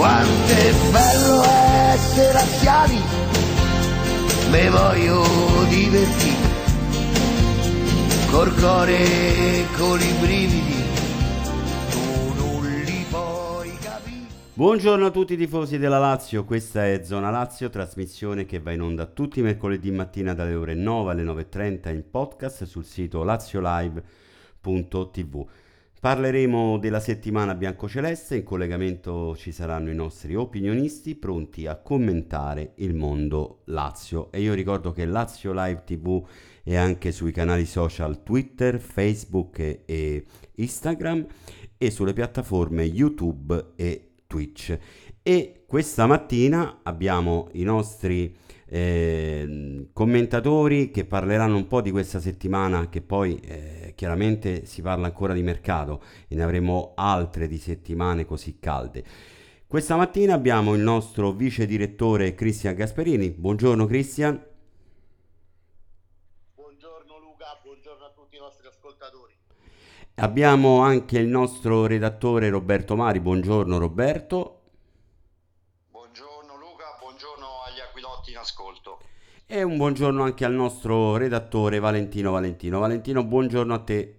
Quanto è bello essere anziani, me voglio divertire, col cuore e con i brividi. Buongiorno a tutti i tifosi della Lazio, questa è Zona Lazio, trasmissione che va in onda tutti i mercoledì mattina dalle ore 9 alle 9.30 in podcast sul sito laziolive.tv. Parleremo della settimana biancoceleste, in collegamento ci saranno i nostri opinionisti pronti a commentare il mondo Lazio e io ricordo che Lazio Live TV è anche sui canali social Twitter, Facebook e, Instagram e sulle piattaforme YouTube e Twitch. E questa mattina abbiamo i nostri eh, commentatori che parleranno un po' di questa settimana che poi eh, chiaramente si parla ancora di mercato e ne avremo altre di settimane così calde. Questa mattina abbiamo il nostro vice direttore Cristian Gasperini. Buongiorno Cristian. Buongiorno Luca, buongiorno a tutti i nostri ascoltatori. Abbiamo anche il nostro redattore Roberto Mari. Buongiorno Roberto. In ascolto. E un buongiorno anche al nostro redattore Valentino Valentino. Valentino, buongiorno a te.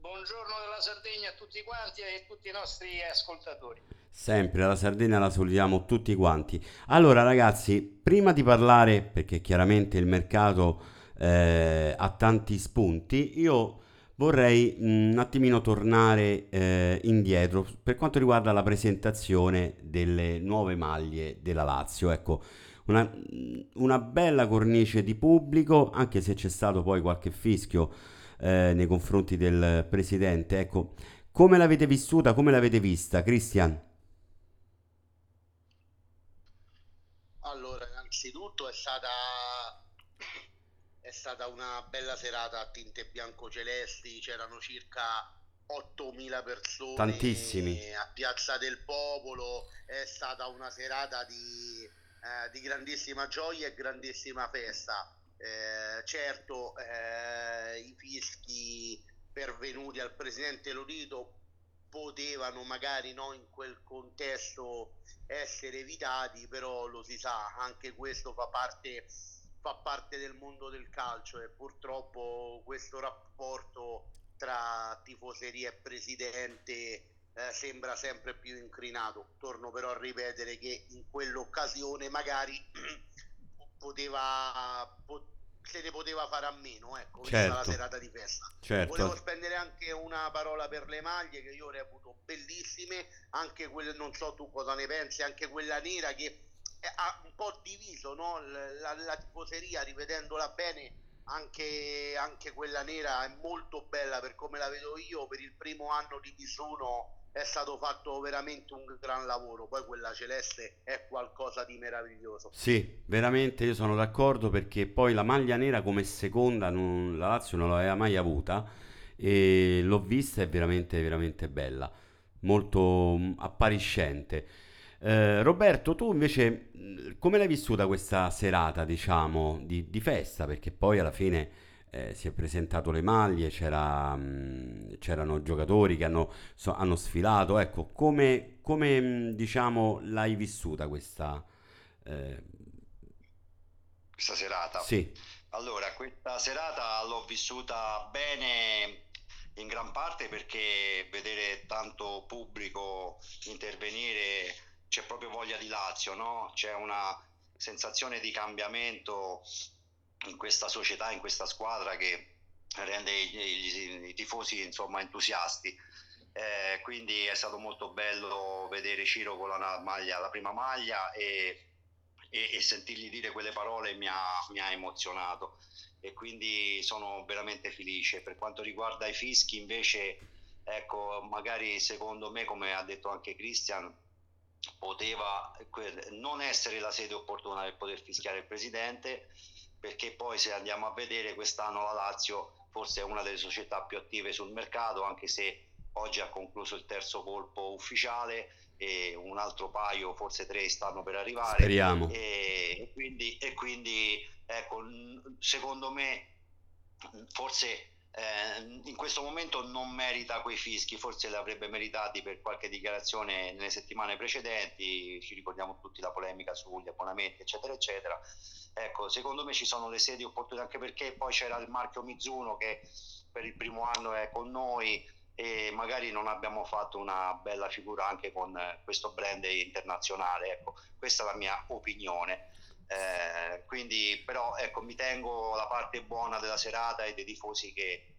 Buongiorno dalla Sardegna a tutti quanti e a tutti i nostri ascoltatori. Sempre la Sardegna la salutiamo tutti quanti. Allora ragazzi, prima di parlare, perché chiaramente il mercato eh, ha tanti spunti, io vorrei un attimino tornare eh, indietro per quanto riguarda la presentazione delle nuove maglie della Lazio. Ecco, una, una bella cornice di pubblico, anche se c'è stato poi qualche fischio eh, nei confronti del presidente. Ecco, come l'avete vissuta, come l'avete vista, Cristian? Allora, innanzitutto è stata stata una bella serata a tinte bianco-celesti, c'erano circa 8.000 persone Tantissimi. a Piazza del Popolo, è stata una serata di eh, di grandissima gioia e grandissima festa. Eh, certo, eh, i fischi pervenuti al presidente Lodito potevano magari no, in quel contesto essere evitati, però lo si sa, anche questo fa parte, fa parte del mondo del calcio e purtroppo questo rapporto tra tifoseria e presidente eh, sembra sempre più inclinato. Torno però a ripetere che in quell'occasione magari poteva, po- se ne poteva fare a meno, ecco, certo. la serata di festa. Certo. Volevo spendere anche una parola per le maglie che io reputo bellissime, anche quelle, non so tu cosa ne pensi, anche quella nera che ha un po' diviso no? la, la, la tifoseria, rivedendola bene. Anche, anche, quella nera è molto bella per come la vedo io per il primo anno di Bisuno è stato fatto veramente un gran lavoro. Poi quella celeste è qualcosa di meraviglioso. Sì, veramente io sono d'accordo perché poi la maglia nera come seconda non, la Lazio non l'aveva mai avuta e l'ho vista è veramente veramente bella, molto mm, appariscente. Eh, Roberto, tu invece come l'hai vissuta questa serata, diciamo, di, di festa? Perché poi alla fine eh, si è presentato le maglie, c'era, mh, c'erano giocatori che hanno, so, hanno sfilato. Ecco, come, come mh, diciamo, l'hai vissuta questa, eh... questa serata? Sì. Allora, questa serata l'ho vissuta bene in gran parte perché vedere tanto pubblico intervenire c'è proprio voglia di Lazio, no? C'è una sensazione di cambiamento in questa società, in questa squadra che rende i, i tifosi insomma, entusiasti. Eh, quindi è stato molto bello vedere Ciro con la, maglia, la prima maglia e, e, e sentirgli dire quelle parole mi ha, mi ha, emozionato e quindi sono veramente felice. Per quanto riguarda i fischi invece, ecco, magari secondo me, come ha detto anche Christian, poteva non essere la sede opportuna per poter fischiare il presidente perché poi se andiamo a vedere quest'anno la Lazio forse è una delle società più attive sul mercato, anche se oggi ha concluso il terzo colpo ufficiale e un altro paio, forse tre, stanno per arrivare. Speriamo. E, quindi, e quindi ecco, secondo me forse eh, in questo momento non merita quei fischi, forse li avrebbe meritati per qualche dichiarazione nelle settimane precedenti, ci ricordiamo tutti la polemica sugli abbonamenti, eccetera, eccetera. Ecco, secondo me ci sono le sedi opportune anche perché poi c'era il marchio Mizuno che per il primo anno è con noi e magari non abbiamo fatto una bella figura anche con questo brand internazionale. Ecco, questa è la mia opinione. Eh, quindi però ecco mi tengo la parte buona della serata e dei tifosi che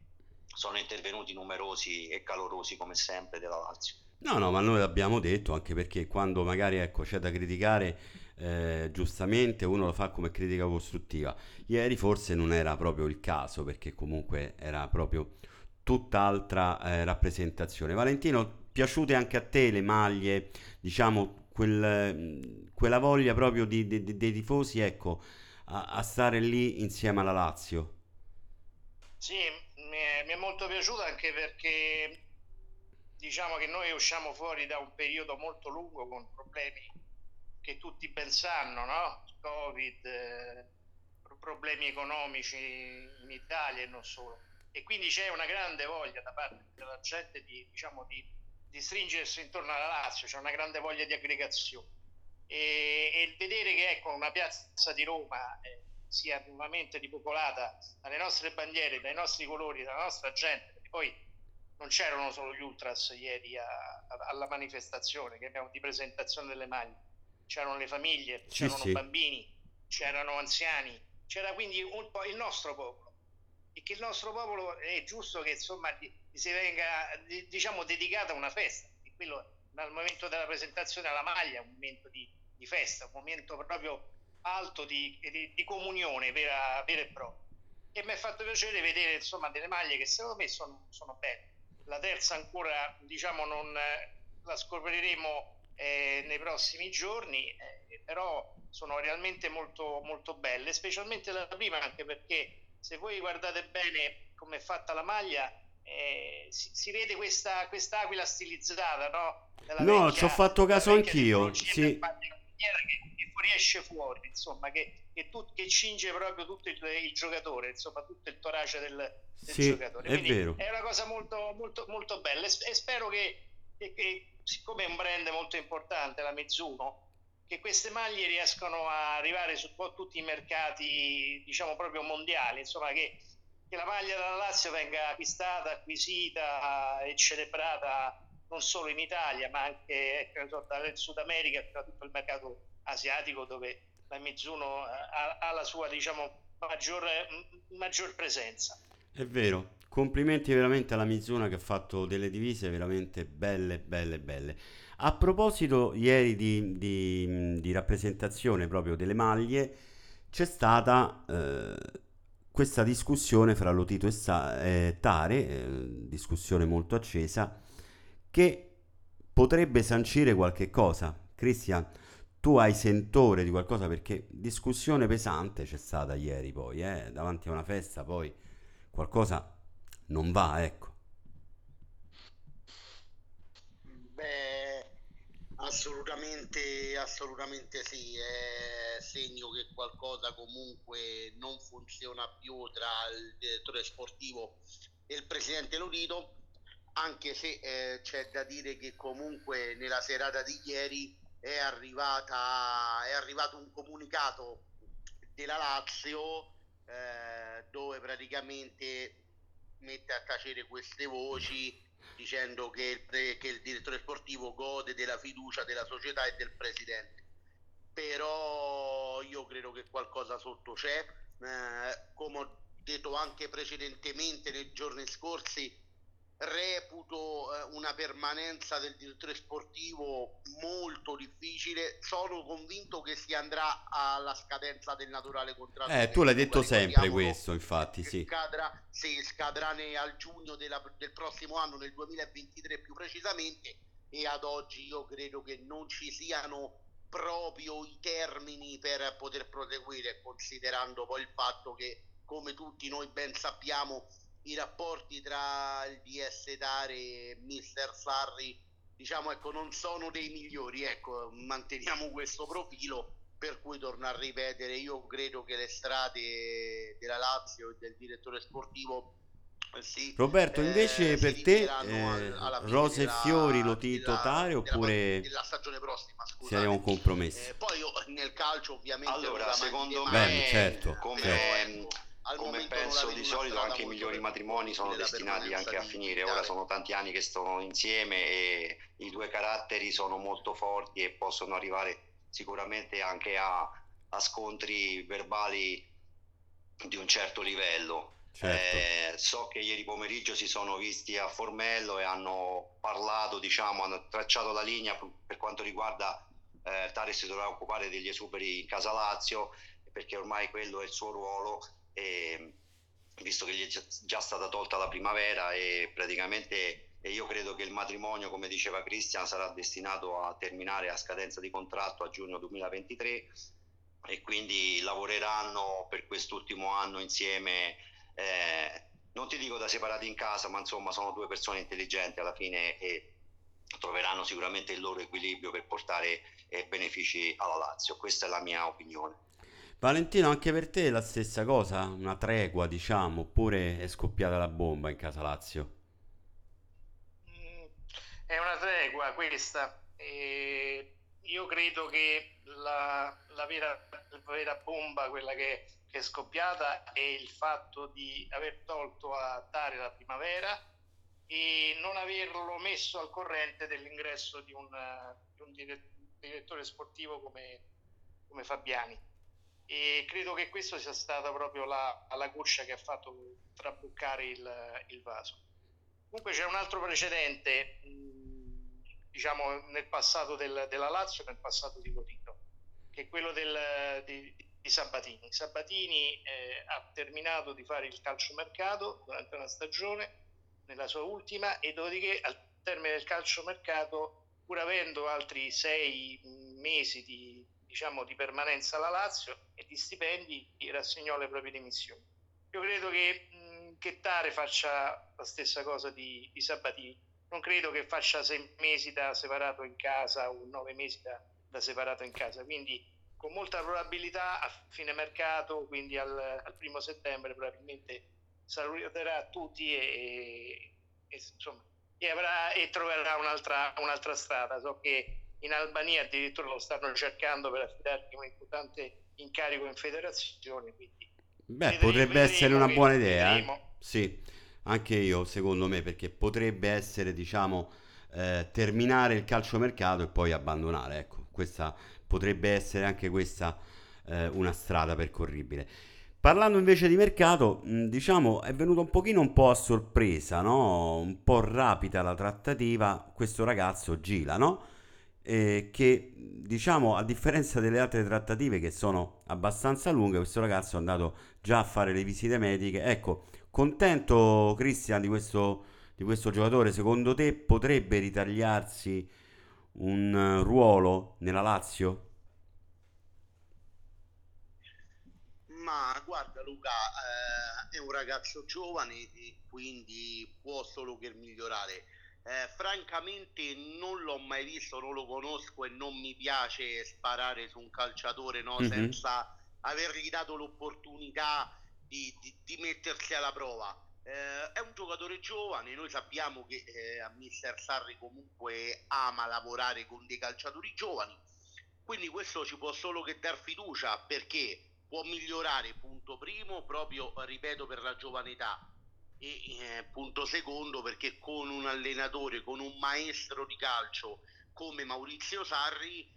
sono intervenuti numerosi e calorosi come sempre della Lazio. No, no, ma noi l'abbiamo detto anche perché quando magari ecco, c'è da criticare, eh, giustamente uno lo fa come critica costruttiva. Ieri forse non era proprio il caso perché comunque era proprio tutt'altra eh, rappresentazione. Valentino, piaciute anche a te le maglie, diciamo, quel, quella voglia proprio di, di, dei tifosi, ecco, a, a, stare lì insieme alla Lazio? Sì, mi è, mi è molto piaciuta anche perché diciamo che noi usciamo fuori da un periodo molto lungo con problemi che tutti ben sanno, no? Covid, eh, problemi economici in Italia e non solo e quindi c'è una grande voglia da parte della gente di, diciamo, di, di stringersi intorno alla Lazio, c'è una grande voglia di aggregazione. E, e vedere che ecco, una piazza di Roma eh, sia nuovamente ripopolata dalle nostre bandiere, dai nostri colori, dalla nostra gente, perché poi non c'erano solo gli ultras ieri a, a, alla manifestazione che abbiamo di presentazione delle maglie, c'erano le famiglie, c'erano sì. bambini, c'erano anziani, c'era quindi un po' il nostro popolo. E che il nostro popolo è giusto che insomma si venga diciamo dedicata una festa. E quello dal momento della presentazione alla maglia un momento di, di festa un momento proprio alto di, di, di comunione vera, vera, e propria. E mi è fatto piacere vedere insomma delle maglie che secondo me sono, sono belle. La terza ancora diciamo non la scopriremo eh, nei prossimi giorni eh, però sono realmente molto molto belle specialmente la prima anche perché se voi guardate bene come è fatta la maglia, eh, si, si, vede questa quest'aquila stilizzata, no? Della no, vecchia, ci ho fatto caso anch'io. Sì. Che, che fuoriesce fuori, insomma, che, che, tut, che cinge proprio tutto il, il, giocatore, insomma, tutto il torace del, del sì, giocatore. Quindi è vero. È una cosa molto, molto, molto bella e, e spero che, che, siccome è un brand molto importante, la Mizuno, che queste maglie riescono a arrivare su tutti i mercati, diciamo proprio mondiali, insomma che, che la maglia della Lazio venga acquistata, acquisita e celebrata non solo in Italia, ma anche so, dal Sud America fino a tutto il mercato asiatico dove la Mizuno ha, ha la sua diciamo, maggior, maggior presenza. È vero, complimenti veramente alla Mizuno che ha fatto delle divise veramente belle, belle, belle. A proposito, ieri di, di, di rappresentazione proprio delle maglie, c'è stata eh, questa discussione fra Lotito e, Sa- e Tare, eh, discussione molto accesa, che potrebbe sancire qualche cosa. Cristian, tu hai sentore di qualcosa perché discussione pesante c'è stata ieri poi, eh? davanti a una festa poi qualcosa non va, ecco. Assolutamente, assolutamente sì, è segno che qualcosa comunque non funziona più tra il direttore sportivo e il presidente Lodito, anche se eh, c'è da dire che comunque nella serata di ieri è, arrivata, è arrivato un comunicato della Lazio eh, dove praticamente mette a tacere queste voci dicendo che che il direttore sportivo gode della fiducia della società e del presidente. Però io credo che qualcosa sotto c'è, eh, come ho detto anche precedentemente nei giorni scorsi, reputo eh, una permanenza del direttore sportivo molto difficile. Sono convinto che si andrà alla scadenza del naturale contratto. Eh, tu l'hai detto sempre questo, infatti, sì. Scadrà, sì, scadrà al giugno della, del prossimo anno, nel 2023 più precisamente, e ad oggi io credo che non ci siano proprio i termini per poter proseguire, considerando poi il fatto che, come tutti noi ben sappiamo, i rapporti tra il DS Dare e Mister Sarri diciamo ecco non sono dei migliori ecco manteniamo questo profilo per cui torno a ripetere io credo che le strade della Lazio e del direttore sportivo Sì, Roberto, invece eh, per te eh, al- rose e fiori lo ti della- oppure della stagione prossima, scusate. siamo compromessi? Eh, poi io nel calcio ovviamente Allora, secondo Beh, me, certo, come, però, certo. Al come penso di solito anche i migliori matrimoni sono destinati anche a finire. Ora sono tanti anni che stanno insieme e i due caratteri sono molto forti e possono arrivare sicuramente anche a, a scontri verbali di un certo livello. Certo. Eh, so che ieri pomeriggio si sono visti a Formello e hanno parlato, diciamo, hanno tracciato la linea per- quanto riguarda eh, Tares si dovrà occupare degli esuberi in Casa Lazio perché ormai quello è il suo ruolo e visto che gli è già, stata tolta la primavera e praticamente e io credo che il matrimonio, come diceva Cristian, sarà destinato a terminare a scadenza di contratto a giugno 2023 e quindi lavoreranno per quest'ultimo anno insieme eh, non ti dico da separati in casa, ma insomma sono due persone intelligenti alla fine e troveranno sicuramente il loro equilibrio per portare eh, benefici alla Lazio. Questa è la mia opinione. Valentino, anche per te la stessa cosa? Una tregua, diciamo, oppure è scoppiata la bomba in casa Lazio? Mm, È una tregua questa. e io credo che la, la vera, la vera bomba, quella che, che è scoppiata, è il fatto di aver tolto a Tare la primavera e non averlo messo al corrente dell'ingresso di un, di un dire- direttore sportivo come, come Fabiani. E credo che questo sia stata proprio la, la goccia che ha fatto traboccare il, il vaso. Comunque c'è un altro precedente, diciamo nel passato del- della Lazio e nel passato di Lotito, che è quello del- di, di Sabatini. Sabatini eh, ha terminato di fare il calciomercato durante una stagione, nella sua ultima, e dopodiché al termine del calciomercato, pur avendo altri sei mesi di, diciamo, di permanenza alla Lazio e di stipendi, rassegnò le proprie dimissioni. Io credo che, mh, che Tare faccia la stessa cosa di, di Sabatini. Non credo che faccia sei mesi da separato in casa o nove mesi da, da separato in casa. Quindi, con molta probabilità, a fine mercato, quindi al, al primo settembre, probabilmente saluterà tutti e, e, insomma, e, avrà, e troverà un'altra, un'altra strada. So che in Albania addirittura lo stanno cercando per affidargli un importante incarico in federazione. Quindi Beh, Vedremo- potrebbe essere una buona idea, eh? Sì, anche io, secondo me, perché potrebbe essere, diciamo, eh, terminare il calciomercato e poi abbandonare. Ecco, questa potrebbe essere anche questa eh, una strada percorribile. Parlando invece di mercato, diciamo, è venuto un pochino un po' a sorpresa, no? Un po' rapida la trattativa, questo ragazzo Gila, no? Eh, che diciamo a differenza delle altre trattative che sono abbastanza lunghe, questo ragazzo è andato già a fare le visite mediche. Ecco, contento Cristian di questo, di questo giocatore, secondo te potrebbe ritagliarsi un eh, ruolo nella Lazio? Ma guarda Luca, eh, è un ragazzo giovane quindi può solo che migliorare. Eh, francamente non l'ho mai visto, non lo conosco e non mi piace sparare su un calciatore no, Mhm. senza avergli dato l'opportunità di, di- di mettersi alla prova. Eh, è un giocatore giovane, noi sappiamo che eh, a Mister Sarri comunque ama lavorare con dei calciatori giovani, quindi questo ci può solo che dar fiducia perché può migliorare, punto primo, proprio ripeto per la giovane età e eh, punto secondo perché con un allenatore, con un maestro di calcio come Maurizio Sarri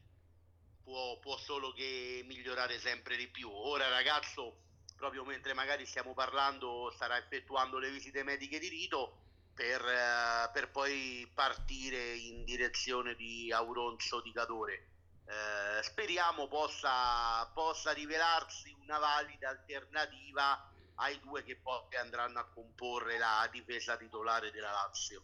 può, può solo che migliorare sempre di più. Ora ragazzo, proprio mentre magari stiamo parlando, starà effettuando le visite mediche di rito per, eh, per poi partire in direzione di Auronzo di Cadore. Eh, speriamo possa, possa rivelarsi una valida alternativa ai due che poi andranno a comporre la difesa titolare della Lazio.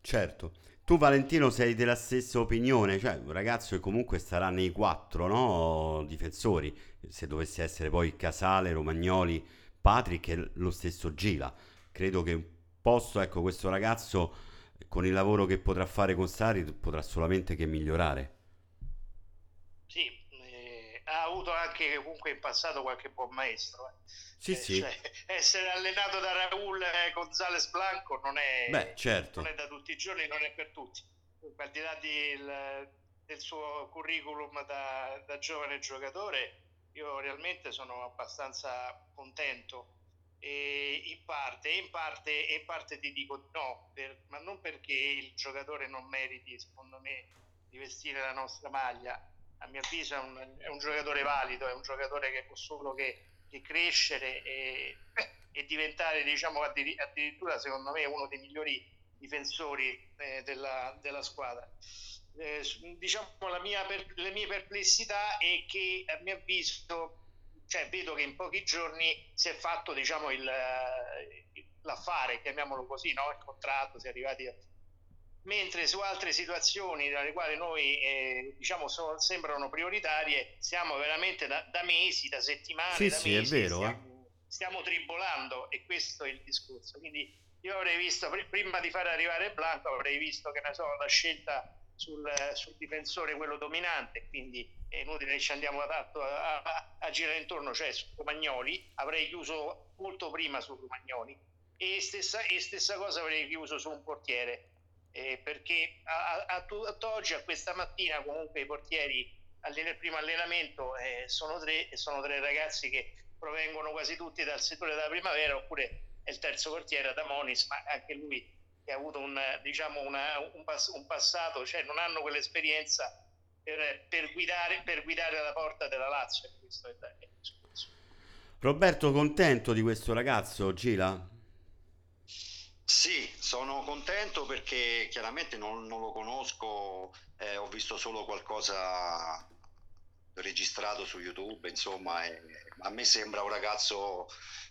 Certo. Tu Valentino sei della stessa opinione, cioè un ragazzo che comunque starà nei quattro, no? Difensori, se dovesse essere poi Casale, Romagnoli, Patrick e lo stesso Gila. Credo che un posto, ecco, questo ragazzo con il lavoro che potrà fare con Sarri potrà solamente che migliorare. Sì, ha avuto anche comunque in passato qualche buon maestro. Eh. Sì, Eh, sì. cioè, essere allenato da Raúl eh, González Blanco non è, Beh, certo. non è da tutti i giorni, non è per tutti. Al di là di- del suo curriculum da, da giovane giocatore, io realmente sono abbastanza contento. E in parte, e in parte, in parte ti dico no, per- ma non perché il giocatore non meriti, secondo me, di vestire la nostra maglia. A mio avviso è un, è un giocatore valido, è un giocatore che può solo che, che crescere e, e diventare, diciamo, addiri- addirittura secondo me uno dei migliori difensori eh, della, della squadra. Eh, diciamo la mia per- le mie perplessità è che a mio avviso cioè, vedo che in pochi giorni si è fatto diciamo il, l'affare chiamiamolo così no? il contratto si è arrivati a... mentre su altre situazioni dalle quali noi eh, diciamo so- sembrano prioritarie stiamo veramente da, da mesi da settimane Sì, da sì, è mesi, vero, eh. stiamo, stiamo tribolando e questo è il discorso. Quindi io avrei visto pr- prima di far arrivare Blanco avrei visto che ne so la scelta sul, sul difensore quello dominante. Quindi è inutile che ci andiamo tanto a, a- a girare intorno cioè su Romagnoli. Avrei chiuso molto prima su Romagnoli. E stessa, e stessa cosa avrei chiuso su un portiere eh, perché a, a, a tu- ad oggi a questa mattina comunque i portieri nel primo allenamento eh, sono tre e sono tre ragazzi che provengono quasi tutti dal settore della primavera oppure è il terzo portiere Adamonis ma anche lui che ha avuto un, diciamo una- un, pass- un passato, cioè non hanno quell'esperienza per, per guidare, per guidare la porta della Lazio. Questo è, è. Roberto, contento di questo ragazzo, Gila? Sì, sono contento perché chiaramente non, non lo conosco, eh, ho visto solo qualcosa registrato su YouTube, insomma, e a me sembra un ragazzo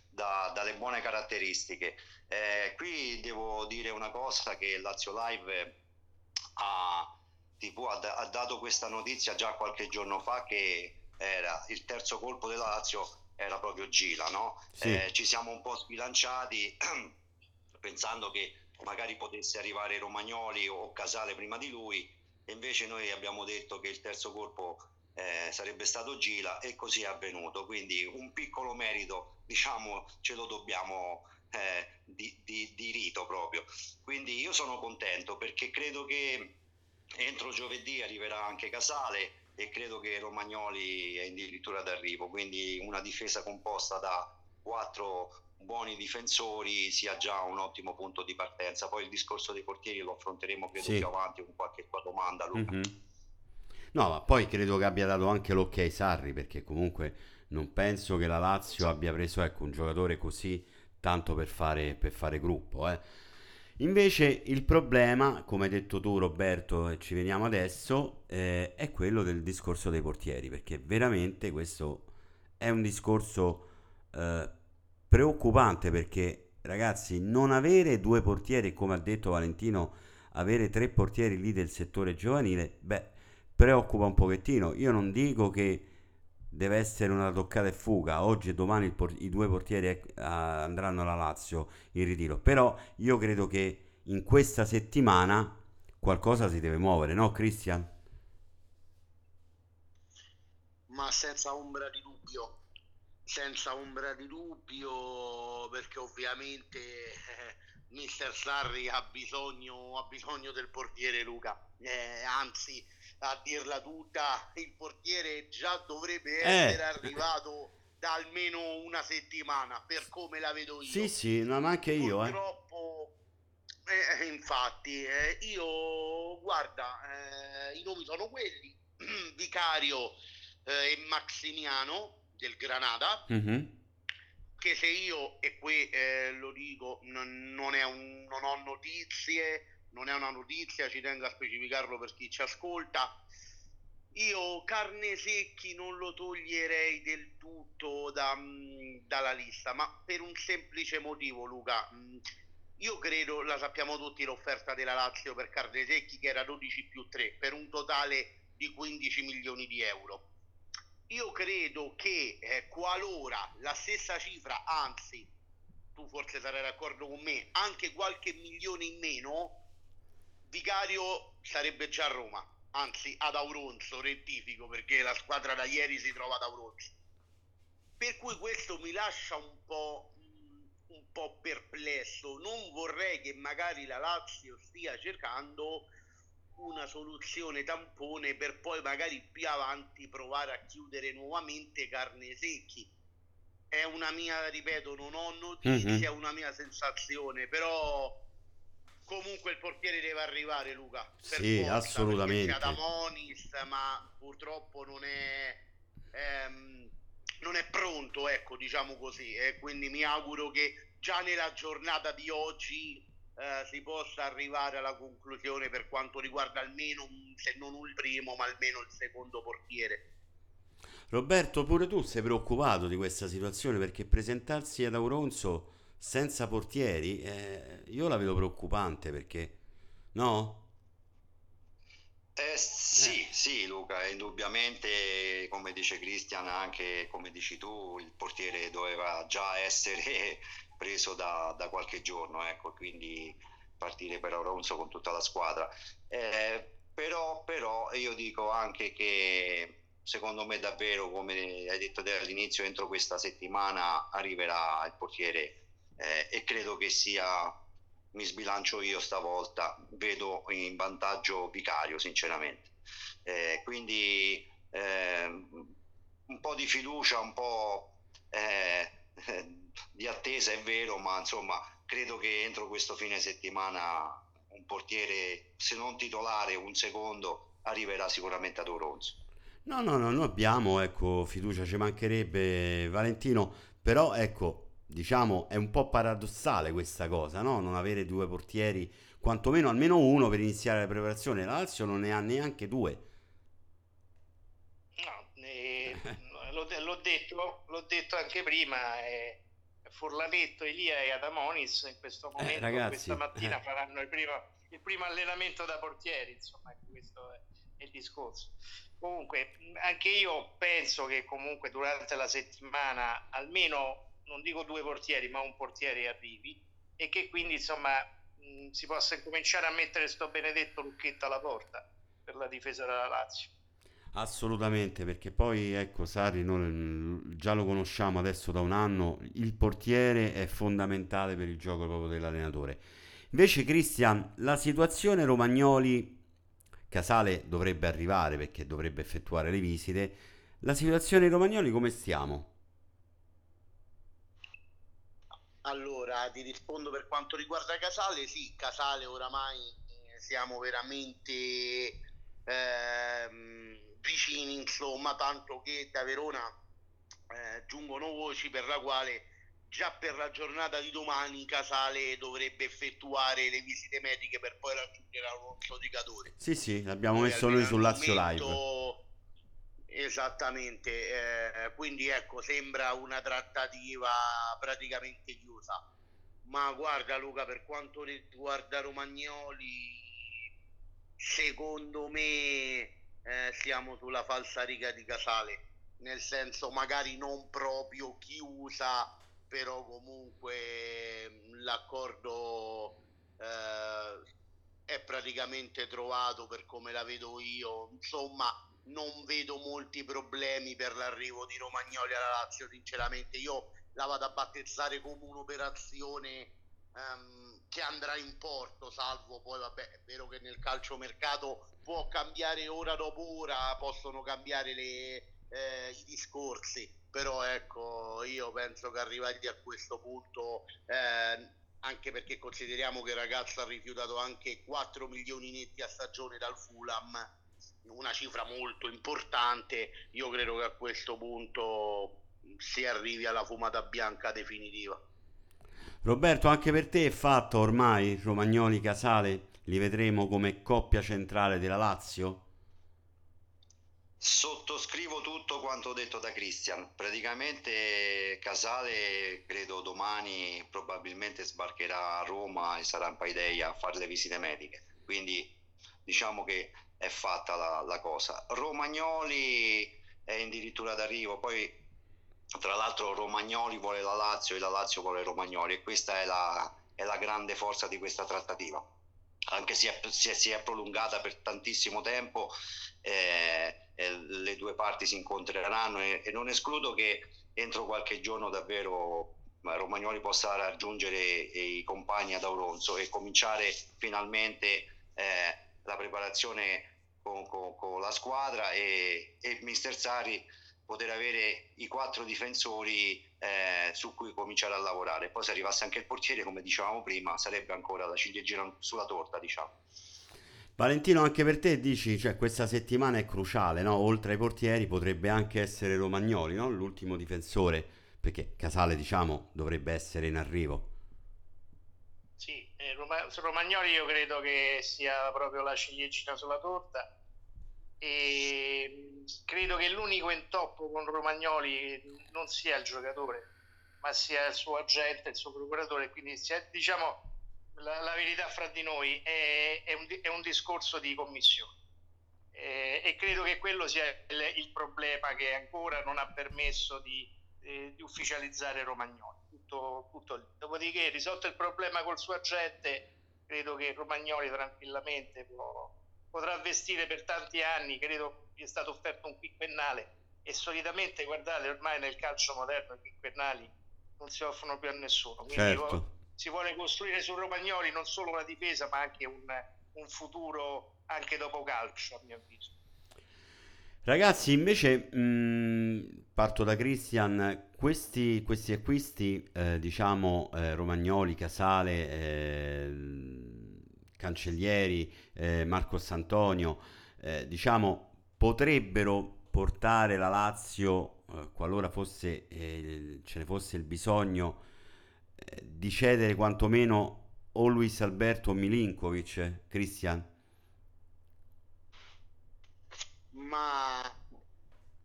da- dalle buone caratteristiche. Eh, qui devo dire una cosa che Lazio Live ha, tipo, ha, ha dato questa notizia già qualche giorno fa che era il terzo colpo della Lazio era proprio Gila, no? Sì. Eh, ci siamo un po' sbilanciati pensando che magari potesse arrivare Romagnoli o Casale prima di lui e invece noi abbiamo detto che il terzo colpo eh, sarebbe stato Gila e così è avvenuto. Quindi un piccolo merito diciamo ce lo dobbiamo eh, di, di- di rito proprio. Quindi io sono contento perché credo che entro giovedì arriverà anche Casale e credo che Romagnoli è addirittura d'arrivo. Quindi una difesa composta da quattro buoni difensori sia già un ottimo punto di partenza. Poi il discorso dei portieri lo affronteremo credo Sì. più avanti con qualche tua domanda, Luca. Mhm. No, ma poi credo che abbia dato anche l'ok Sarri, perché comunque non penso che la Lazio abbia preso ecco, un giocatore così tanto per fare, per fare gruppo. eh. Invece il problema, come hai detto tu Roberto, e ci veniamo adesso, eh, è quello del discorso dei portieri, perché veramente questo è un discorso eh, preoccupante, perché ragazzi, non avere due portieri, come ha detto Valentino, avere tre portieri lì del settore giovanile, beh, preoccupa un pochettino. Io non dico che deve essere una toccata e fuga. Oggi e domani por- i due portieri eh, andranno alla Lazio in ritiro. Però io credo che in questa settimana qualcosa si deve muovere, no, Christian? ma senza ombra di dubbio, senza ombra di dubbio, perché ovviamente eh, Mister Sarri ha bisogno, ha bisogno del portiere Luca, Eh, anzi a dirla tutta, il portiere già dovrebbe Eh. essere arrivato da almeno una settimana, per come la vedo io. Sì, sì, no, ma anche io, eh. Purtroppo, eh, infatti, eh, io guarda, i nomi sono quelli: Vicario e Maximiano del Granada. Mhm. Che se io, e qui eh, lo dico, non, non è un- non ho notizie, non è una notizia, ci tengo a specificarlo per chi ci ascolta. Io carne secchi non lo toglierei del tutto da- mh, dalla lista, ma per un semplice motivo, Luca. Mh, Io credo, la sappiamo tutti, l'offerta della Lazio per carne secchi che era 12 più 3 per un totale di 15 milioni di euro. Io credo che eh, qualora la stessa cifra, anzi, tu forse sarai d'accordo con me, anche qualche milione in meno, Vicario sarebbe già a Roma. anzi ad Auronzo, rettifico perché la squadra da ieri si trova ad Auronzo. Per cui questo mi lascia un po', un po' perplesso. Non vorrei che magari la Lazio stia cercando una soluzione tampone per poi magari più avanti provare a chiudere nuovamente carne secchi. È una mia, ripeto, non ho notizie, Mhm. è una mia sensazione, però comunque il portiere deve arrivare Luca. Sì, forza, assolutamente. C'è Adamonis, ma purtroppo non è, ehm, non è pronto, ecco, diciamo così, e quindi mi auguro che già nella giornata di oggi eh, si possa arrivare alla conclusione per quanto riguarda almeno, se non il primo, ma almeno il secondo portiere. Roberto, pure tu sei preoccupato di questa situazione perché presentarsi ad Auronzo senza portieri, eh, io la vedo preoccupante perché, no? Eh, sì, sì, Luca, indubbiamente, come dice Cristian, anche come dici tu, il portiere doveva già essere preso da, da qualche giorno, ecco, quindi partire per Auronzo con tutta la squadra. Eh, però, però io dico anche che secondo me davvero, come hai detto all'inizio, entro questa settimana arriverà il portiere eh, e credo che sia mi sbilancio io stavolta, vedo in vantaggio Vicario sinceramente. Eh, quindi eh, un po' di fiducia, un po' eh, di attesa è vero, ma insomma credo che entro questo fine settimana un portiere, se non titolare, un secondo, arriverà sicuramente ad Oronzo. No, no, no, noi abbiamo, ecco, fiducia, ci mancherebbe Valentino, però ecco, diciamo, è un po' paradossale questa cosa, no? Non avere due portieri, quantomeno almeno uno per iniziare la preparazione. La Lazio non ne ha neanche due. No, eh, l'ho, l'ho detto, l'ho detto anche prima, eh, Furlanetto, Elia e Adamonis in questo momento, ragazzi, questa mattina eh. faranno il primo, il primo allenamento da portieri, insomma, ecco, questo è, è il discorso. Comunque, anche io penso che comunque durante la settimana almeno, non dico due portieri, ma un portiere arrivi e che quindi, insomma, mh, si possa incominciare a mettere sto benedetto lucchetto alla porta per la difesa della Lazio. Assolutamente, perché poi, ecco, Sarri noi già lo conosciamo adesso da un anno, il portiere è fondamentale per il gioco proprio dell'allenatore. Invece, Cristian, la situazione Romagnoli, Casale dovrebbe arrivare perché dovrebbe effettuare le visite, la situazione Romagnoli come stiamo? Allora, ti rispondo per quanto riguarda Casale, sì, Casale oramai eh, siamo veramente ehm, vicini, insomma, tanto che da Verona eh, giungono voci per la quale già per la giornata di domani Casale dovrebbe effettuare le visite mediche per poi raggiungere Alonso di Cadore. Sì, sì, l'abbiamo Poi messo noi al su Lazio Live. Esattamente, eh, quindi ecco, sembra una trattativa praticamente chiusa. Ma guarda Luca, per quanto riguarda Romagnoli, secondo me eh, siamo sulla falsa riga di Casale, nel senso magari non proprio chiusa, però comunque mh, l'accordo eh, è praticamente trovato per come la vedo io. Insomma, non vedo molti problemi per l'arrivo di Romagnoli alla Lazio, sinceramente. Io la vado a battezzare come un'operazione ehm, che andrà in porto, salvo poi, vabbè, è vero che nel calciomercato può cambiare ora dopo ora, possono cambiare le, eh, i discorsi, però ecco, io penso che arrivati a questo punto, eh, anche perché consideriamo che il ragazzo ha rifiutato anche 4 milioni netti a stagione dal Fulham, una cifra molto importante, io credo che a questo punto si arrivi alla fumata bianca definitiva. Roberto, anche per te è fatto ormai Romagnoli Casale? Li vedremo come coppia centrale della Lazio? Sottoscrivo tutto quanto detto da Christian. Praticamente Casale credo domani probabilmente sbarcherà a Roma e sarà in Paideia a fare le visite mediche. Quindi diciamo che è fatta la, la cosa. Romagnoli è addirittura d'arrivo, poi tra l'altro Romagnoli vuole la Lazio e la Lazio vuole Romagnoli e questa è la, è la grande forza di questa trattativa. Anche se si è, prolungata per tantissimo tempo, eh, eh, le due parti si incontreranno e, e, non escludo che entro qualche giorno davvero Romagnoli possa raggiungere i compagni ad Auronzo e cominciare finalmente eh, la preparazione con, con, con, la squadra e, e mister Sari poter avere i quattro difensori eh, su cui cominciare a lavorare. Poi se arrivasse anche il portiere, come dicevamo prima, sarebbe ancora la ciliegina sulla torta, diciamo. Valentino, anche per te dici, cioè, questa settimana è cruciale, no? oltre ai portieri potrebbe anche essere Romagnoli, no? l'ultimo difensore, perché Casale diciamo dovrebbe essere in arrivo. Sì, eh, Romagnoli io credo che sia proprio la ciliegina sulla torta e credo che l'unico intoppo con Romagnoli non sia il giocatore, ma sia il suo agente, il suo procuratore, quindi sia, diciamo la, la, verità fra di noi è, è, un, è un, discorso di commissione e, e credo che quello sia il, il, problema che ancora non ha permesso di, eh, di ufficializzare Romagnoli. Tutto, tutto lì. Dopodiché, risolto il problema col suo agente, credo che Romagnoli tranquillamente può potrà vestire per tanti anni, credo gli è stato offerto un quinquennale e solitamente, guardate, ormai nel calcio moderno i quinquennali non si offrono più a nessuno, quindi certo. si vuole costruire su Romagnoli non solo una difesa ma anche un, un futuro anche dopo calcio, a mio avviso. Ragazzi, invece mh, parto da Christian, questi, questi acquisti, eh, diciamo eh, Romagnoli, Casale, eh, Cancellieri, eh, Marcos Antonio, eh, diciamo, potrebbero portare la Lazio, eh, qualora fosse, eh, ce ne fosse il bisogno, eh, di cedere quantomeno o Luis Alberto o Milinkovic, Cristian? Ma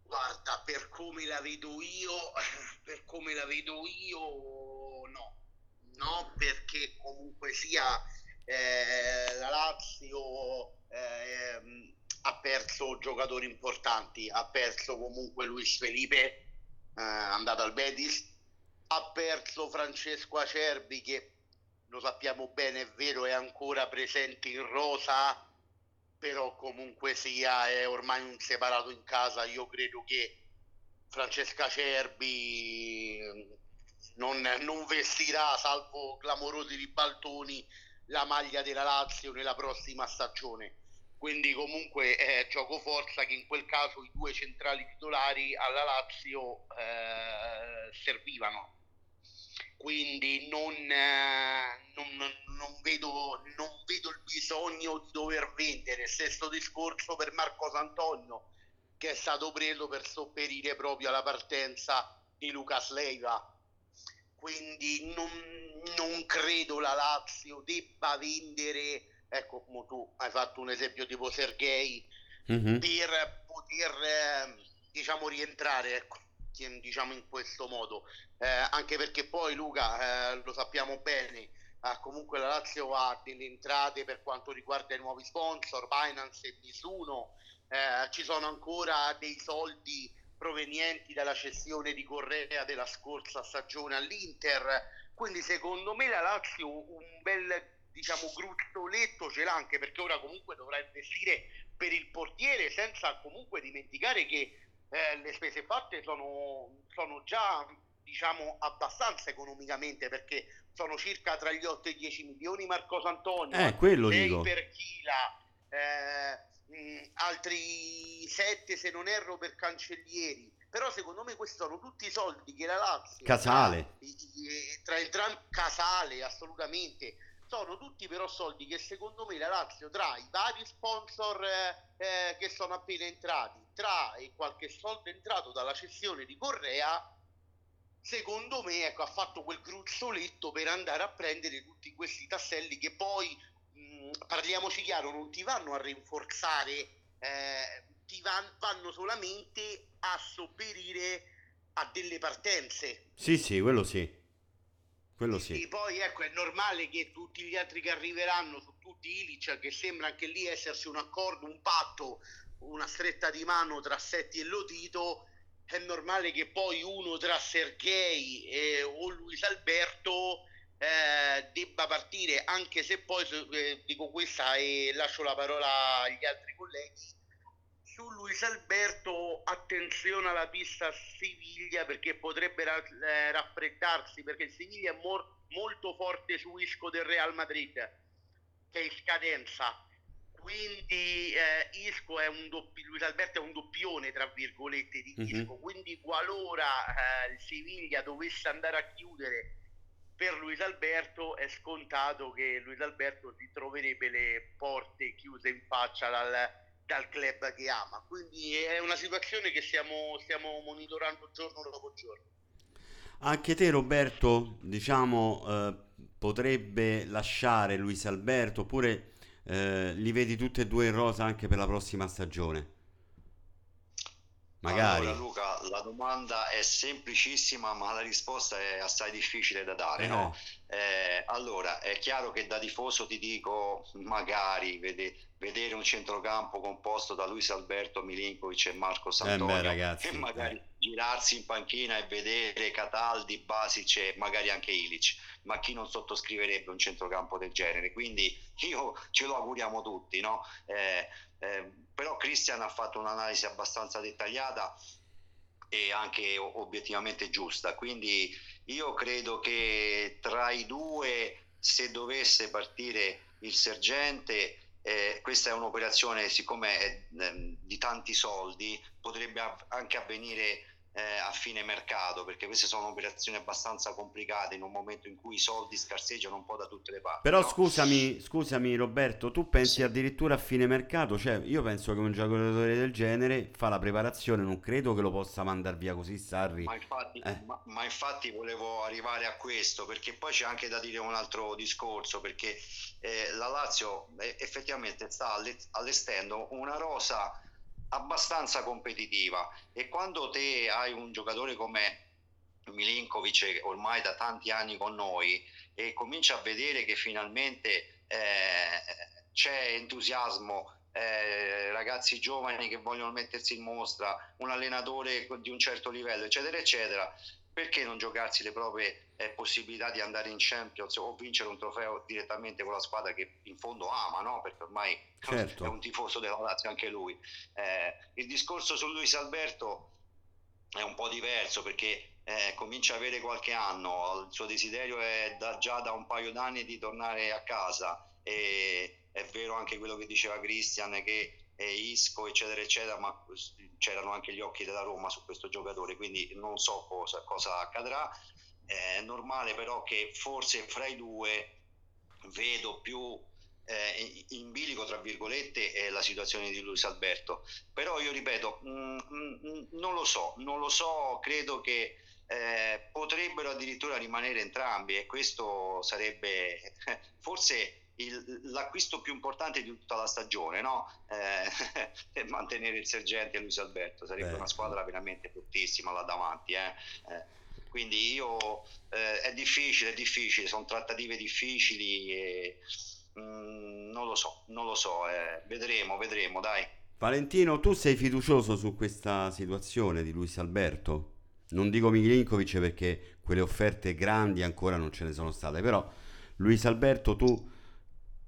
guarda, per come la vedo io, per come la vedo io, no. No, perché comunque sia eh, la Lazio eh, ha perso giocatori importanti, ha perso comunque Luis Felipe, eh, andato al Betis, ha perso Francesco Acerbi che lo sappiamo bene, è vero, è ancora presente in rosa, però comunque sia è ormai un separato in casa. Io credo che Francesca Acerbi non, non vestirà, salvo clamorosi ribaltoni, la maglia della Lazio nella prossima stagione. Quindi comunque è gioco forza che in quel caso i due centrali titolari alla Lazio eh, servivano. Quindi non, eh, non, non, vedo, non, vedo, il bisogno di dover vendere. Stesso discorso per Marco Santonio che è stato preso per sopperire proprio alla partenza di Lucas Leiva quindi non, non credo la Lazio debba vendere, ecco come tu hai fatto un esempio tipo Sergei, mm-hmm. per poter eh, diciamo rientrare ecco, diciamo in questo modo, eh, anche perché poi Luca eh, lo sappiamo bene, eh, comunque la Lazio ha delle entrate per quanto riguarda i nuovi sponsor, Binance e Misuno, eh, ci sono ancora dei soldi provenienti dalla cessione di Correa della scorsa stagione all'Inter. Quindi secondo me la Lazio un bel diciamo gruzzoletto ce l'ha anche perché ora comunque dovrà investire per il portiere senza comunque dimenticare che eh, le spese fatte sono, sono già diciamo abbastanza economicamente perché sono circa tra gli 8 e i 10 milioni Marcos Antonio eh, quello dico. per Chila eh, mh, altri 7 se non erro per Cancellieri però secondo me questi sono tutti i soldi che la Lazio Casale. tra, tra entrambi Casale assolutamente. Sono tutti però soldi che secondo me la Lazio tra i vari sponsor eh, eh, che sono appena entrati tra e qualche soldo entrato dalla cessione di Correa secondo me ecco, ha fatto quel gruzzoletto per andare a prendere tutti questi tasselli che poi parliamoci chiaro, non ti vanno a rinforzare, eh, ti van, vanno solamente a sopperire a delle partenze. Sì, sì, quello sì. Quello sì. E poi ecco, è normale che tutti gli altri che arriveranno, su tutti Ilic, che sembra anche lì essersi un accordo, un patto, una stretta di mano tra Setti e Lotito, è normale che poi uno tra Sergei e, o Luis Alberto eh, debba partire, anche se poi eh, dico questa e lascio la parola agli altri colleghi. Su Luis Alberto, attenzione alla pista Siviglia perché potrebbe ra- eh, raffreddarsi perché il Siviglia è mor- molto forte su Isco del Real Madrid che è in scadenza quindi eh, Isco è un doppio, Luis Alberto è un doppione tra virgolette di Isco, mm-hmm. quindi qualora eh, il Siviglia dovesse andare a chiudere per Luis Alberto è scontato che Luis Alberto ritroverebbe le porte chiuse in faccia dal, dal club che ama, quindi è una situazione che stiamo, stiamo monitorando giorno dopo giorno. Anche te Roberto, diciamo, eh, potrebbe lasciare Luis Alberto oppure eh, li vedi tutti e due in rosa anche per la prossima stagione? Magari. Allora Luca, la domanda è semplicissima, ma la risposta è assai difficile da dare, eh. no? Eh, allora, è chiaro che da tifoso ti dico, magari vede, vedere un centrocampo composto da Luis Alberto Milinkovic e Marco Santonio, eh beh, ragazzi, e magari eh. girarsi in panchina e vedere Cataldi, Basic e magari anche Ilic, ma chi non sottoscriverebbe un centrocampo del genere? Quindi io ce lo auguriamo tutti, no? Eh, eh, però Christian ha fatto un'analisi abbastanza dettagliata e anche obiettivamente giusta, quindi io credo che tra i due, se dovesse partire il sergente, eh, questa è un'operazione, siccome è eh, di tanti soldi, potrebbe av- anche avvenire eh, a fine mercato, perché queste sono operazioni abbastanza complicate in un momento in cui i soldi scarseggiano un po' da tutte le parti. Però no? scusami, scusami Roberto, tu pensi sì. addirittura a fine mercato? Cioè, io penso che un giocatore del genere fa la preparazione, non credo che lo possa mandare via così Sarri. Ma infatti, eh. ma, ma infatti volevo arrivare a questo, perché poi c'è anche da dire un altro discorso, perché eh, la Lazio eh, effettivamente sta allestendo una rosa abbastanza competitiva. E quando te hai un giocatore come Milinkovic ormai da tanti anni con noi e comincia a vedere che finalmente eh, c'è entusiasmo eh, ragazzi giovani che vogliono mettersi in mostra un allenatore di un certo livello eccetera eccetera perché non giocarsi le proprie possibilità di andare in Champions o vincere un trofeo direttamente con la squadra che in fondo ama, no? perché ormai certo. è un tifoso della Lazio anche lui. Eh, il discorso su Luis Alberto è un po' diverso perché eh, comincia a avere qualche anno, il suo desiderio è da, già da un paio d'anni di tornare a casa e è vero anche quello che diceva Christian che eh, Isco eccetera eccetera ma c'erano anche gli occhi della Roma su questo giocatore quindi non so cosa, cosa accadrà è normale però che forse fra i due vedo più eh, in bilico tra virgolette è la situazione di Luis Alberto però io ripeto mh, mm, mh, mm, non lo so non lo so credo che eh, potrebbero addirittura rimanere entrambi e questo sarebbe forse il, l'acquisto più importante di tutta la stagione no? eh, mantenere il sergente Luis Alberto sarebbe Beh. una squadra veramente fortissima là davanti eh. Quindi io eh, è difficile, è difficile, sono trattative difficili e mh, mm, non lo so, non lo so, eh, vedremo, vedremo, dai. Valentino, tu sei fiducioso su questa situazione di Luis Alberto? Non dico Milinkovic perché quelle offerte grandi ancora non ce ne sono state, però Luis Alberto tu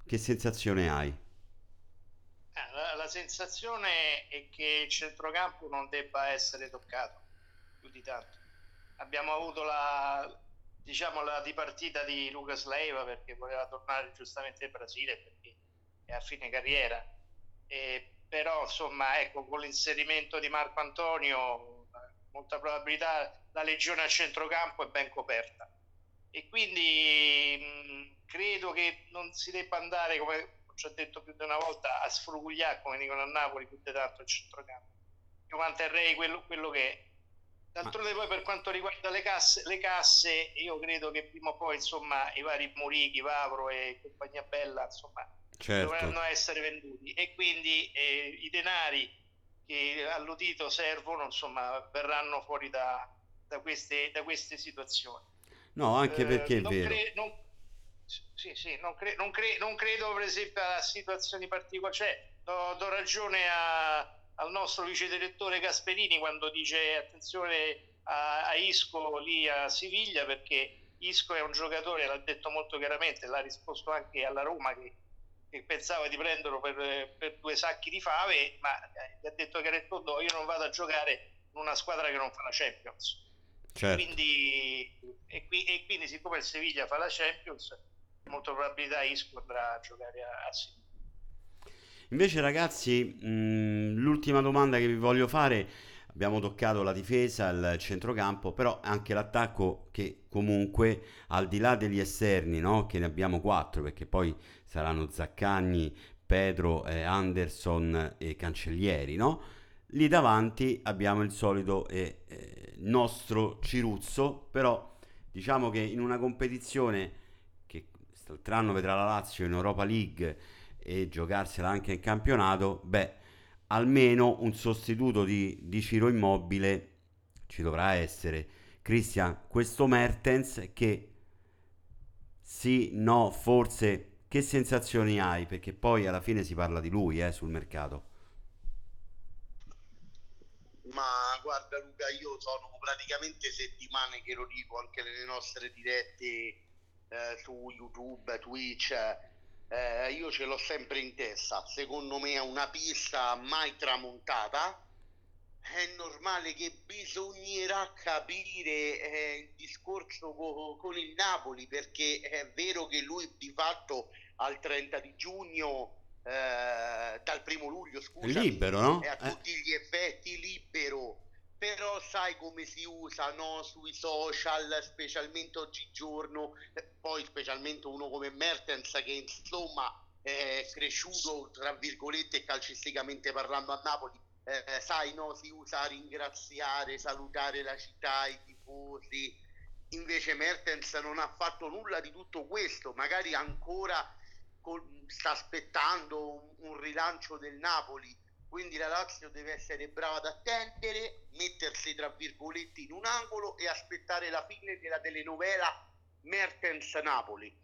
che sensazione hai? Eh, la, la sensazione è che il centrocampo non debba essere toccato più di tanto abbiamo avuto la, diciamo, la dipartita di Lucas Leiva perché voleva tornare giustamente in Brasile perché è a fine carriera. E, però insomma ecco con l'inserimento di Marco Antonio molta probabilità la legione a centrocampo è ben coperta. E quindi mh, credo che non si debba andare come ho già detto più di una volta a sfrugugliare come dicono a Napoli più di tanto il centrocampo. Io manterrei quello, quello che è D'altronde poi per quanto riguarda le casse, le casse, io credo che prima o poi insomma i vari Murichi, Vavro e compagnia bella insomma certo. dovranno essere venduti e quindi eh, i denari che all'udito servono insomma verranno fuori da, da, queste, da queste situazioni. No, anche perché eh, è vero. Cre- non, sì, sì, non, cre- non, cre- non, credo per esempio a situazioni particolari, cioè do, do ragione a al nostro vice direttore Gasperini quando dice attenzione a, a Isco lì a Siviglia perché Isco è un giocatore, l'ha detto molto chiaramente, l'ha risposto anche alla Roma che, che pensava di prenderlo per, per, due sacchi di fave, ma eh, gli ha detto che era io non vado a giocare in una squadra che non fa la Champions. Certo. Quindi, e, qui, e, quindi siccome il Seviglia fa la Champions, molto probabilità Isco andrà a giocare a, a Seviglia. Invece ragazzi, mh, l'ultima domanda che vi voglio fare, abbiamo toccato la difesa, il centrocampo, però anche l'attacco che comunque al di là degli esterni, no? che ne abbiamo quattro, perché poi saranno Zaccagni, Pedro, eh, Anderson e Cancellieri, no? Lì davanti abbiamo il solito eh, eh, nostro Ciruzzo, però diciamo che in una competizione che quest'altro vedrà la Lazio in Europa League e giocarsela anche in campionato, beh, almeno un sostituto di, di Ciro Immobile ci dovrà essere. Cristian, questo Mertens che sì, no, forse, che sensazioni hai? Perché poi alla fine si parla di lui eh, sul mercato. Ma guarda Luca, io sono praticamente settimane che lo dico anche nelle nostre dirette eh, su YouTube, Twitch eh, io ce l'ho sempre in testa, secondo me è una pista mai tramontata, è normale che bisognerà capire eh, il discorso co- con il Napoli perché è vero che lui di fatto al 30 di giugno eh, dal primo luglio scusa libero no? è a tutti gli effetti libero però sai come si usa no? sui social, specialmente oggigiorno, eh, poi specialmente uno come Mertens che insomma è cresciuto, tra virgolette, calcisticamente parlando a Napoli, eh, sai, no? si usa a ringraziare, salutare la città, i tifosi, invece Mertens non ha fatto nulla di tutto questo, magari ancora con, sta aspettando un, un rilancio del Napoli quindi la Lazio deve essere brava ad attendere, mettersi tra virgolette in un angolo e aspettare la fine della telenovela Mertens Napoli.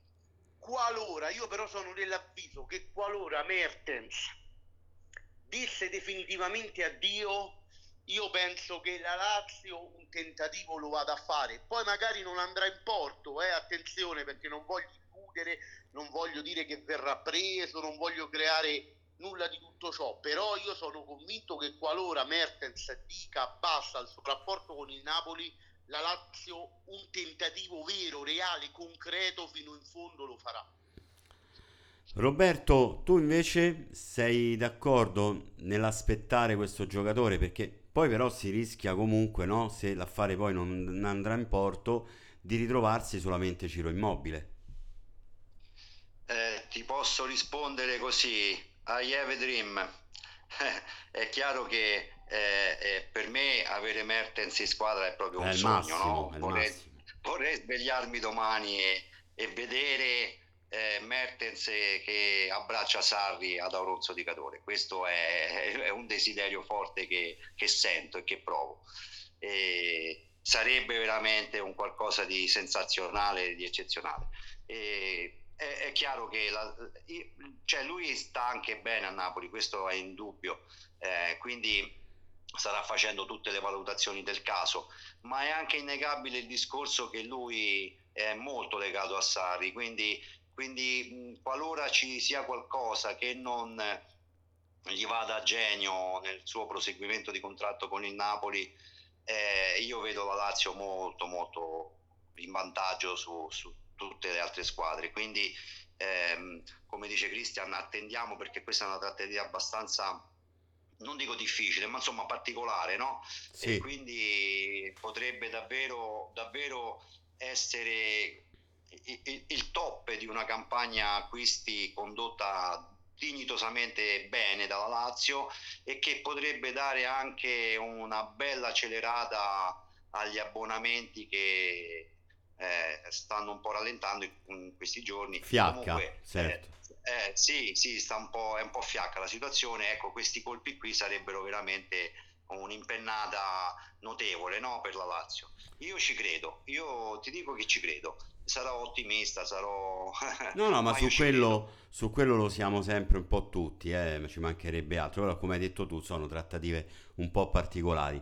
Qualora, io però sono dell'avviso che qualora Mertens disse definitivamente addio, io penso che la Lazio un tentativo lo vada a fare. Poi magari non andrà in porto, eh, attenzione perché non voglio chiudere, non voglio dire che verrà preso, non voglio creare nulla di tutto ciò, però io sono convinto che qualora Mertens dica basta il suo rapporto con il Napoli, la Lazio un tentativo vero, reale, concreto fino in fondo lo farà. Roberto, tu invece sei d'accordo nell'aspettare questo giocatore perché poi però si rischia comunque, no? se l'affare poi non andrà in porto, di ritrovarsi solamente Ciro Immobile. Eh, ti posso rispondere così, I have a dream. è chiaro che eh, eh, per me avere Mertens in squadra è proprio un è sogno. Massimo, no? vorrei, vorrei, svegliarmi domani e, e vedere eh, Mertens che abbraccia Sarri ad Auronzo di Cadore. Questo è, è un desiderio forte che, che, sento e che provo. E sarebbe veramente un qualcosa di sensazionale, di eccezionale. E è, è chiaro che la, cioè lui sta anche bene a Napoli, questo è indubbio, eh, quindi starà facendo tutte le valutazioni del caso, ma è anche innegabile il discorso che lui è molto legato a Sarri, quindi, quindi qualora ci sia qualcosa che non gli vada a genio nel suo proseguimento di contratto con il Napoli, eh, io vedo la Lazio molto molto in vantaggio su, su tutte le altre squadre. Quindi, ehm, come dice Cristian, attendiamo perché questa è una trattativa abbastanza non dico difficile, ma insomma particolare, no? Sì. E quindi potrebbe davvero, davvero essere il, il, top di una campagna acquisti condotta dignitosamente bene dalla Lazio e che potrebbe dare anche una bella accelerata agli abbonamenti che eh, stanno un po' rallentando in questi giorni. Fiacca, Comunque, certo. Eh, eh, sì, sì, sta un po', è un po' fiacca la situazione. Ecco, questi colpi qui sarebbero veramente un'impennata notevole no, per la Lazio. Io ci credo, io ti dico che ci credo. Sarò ottimista, sarò... No, no, ma, ma su, quello, su, quello, lo siamo sempre un po' tutti, eh, ci mancherebbe altro. Però, come hai detto tu, sono trattative un po' particolari.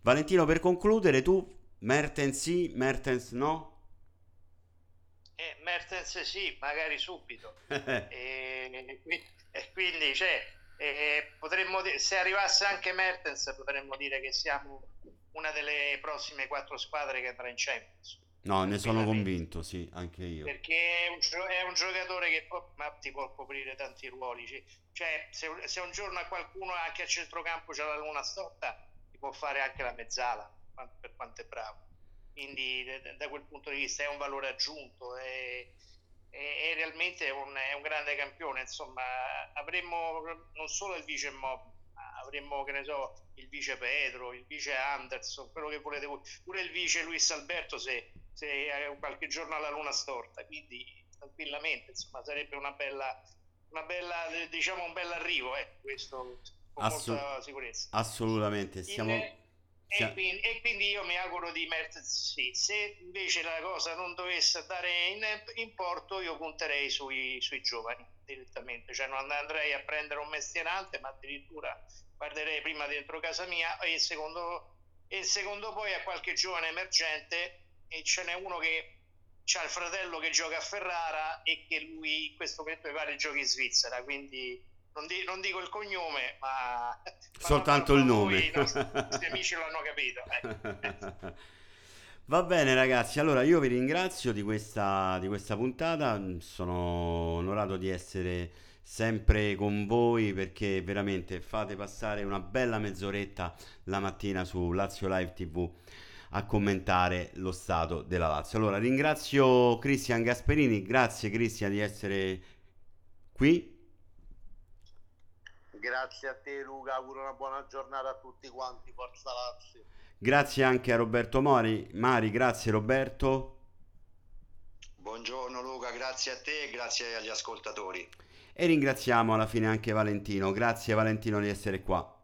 Valentino, per concludere, tu Mertens sì, Mertens no? Eh, Mertens sì, magari subito. e, e, quindi, cioè, eh, potremmo dire, se arrivasse anche Mertens, potremmo dire che siamo una delle prossime quattro squadre che andrà in Champions. No, ne sono convinto, sì, anche io. Perché è un, è un giocatore che può, ti può coprire tanti ruoli. Cioè, se, se, un giorno a qualcuno anche a centrocampo c'è la luna storta, ti può fare anche la mezzala, per quanto è bravo. Quindi da quel punto di vista è un valore aggiunto, è, è, è realmente un, è un grande campione. Insomma, avremmo non solo il vice Mob, avremmo che ne so il vice Pedro, il vice Anderson, quello che volete voi, pure il vice Luis Alberto se, se qualche giorno alla luna storta, quindi tranquillamente, insomma, sarebbe una bella, una bella diciamo un bel arrivo, eh, questo con Assolut- molta sicurezza. Assolutamente, siamo... In, e quindi, e quindi, io mi auguro di Mertens sì. Se invece la cosa non dovesse andare in, in porto, io punterei sui, sui, giovani direttamente, cioè non andrei a prendere un mestierante, ma addirittura guarderei prima dentro casa mia e secondo, e secondo poi a qualche giovane emergente e ce n'è uno che ha il fratello che gioca a Ferrara e che lui in questo momento mi pare giochi in Svizzera, quindi non, di, non dico il cognome, ma soltanto il nome. I nostri amici l'hanno capito. Eh. Va bene ragazzi, allora io vi ringrazio di questa, di questa puntata, sono onorato di essere sempre con voi perché veramente fate passare una bella mezz'oretta la mattina su Lazio Live TV a commentare lo stato della Lazio. Allora ringrazio Cristian Gasperini, grazie Cristian di essere qui. Grazie a te Luca, auguro una buona giornata a tutti quanti, forza Lazio. Grazie anche a Roberto Mori. Mari, grazie Roberto. Buongiorno Luca, grazie a te e grazie agli ascoltatori. E ringraziamo alla fine anche Valentino. Grazie Valentino di essere qua.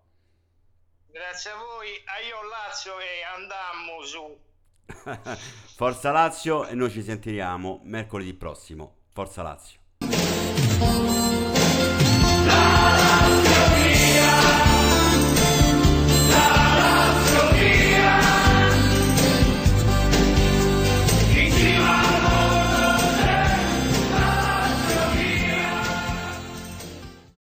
Grazie a voi, a io Lazio e andammo su. Forza Lazio e noi ci sentiremo mercoledì prossimo. Forza Lazio.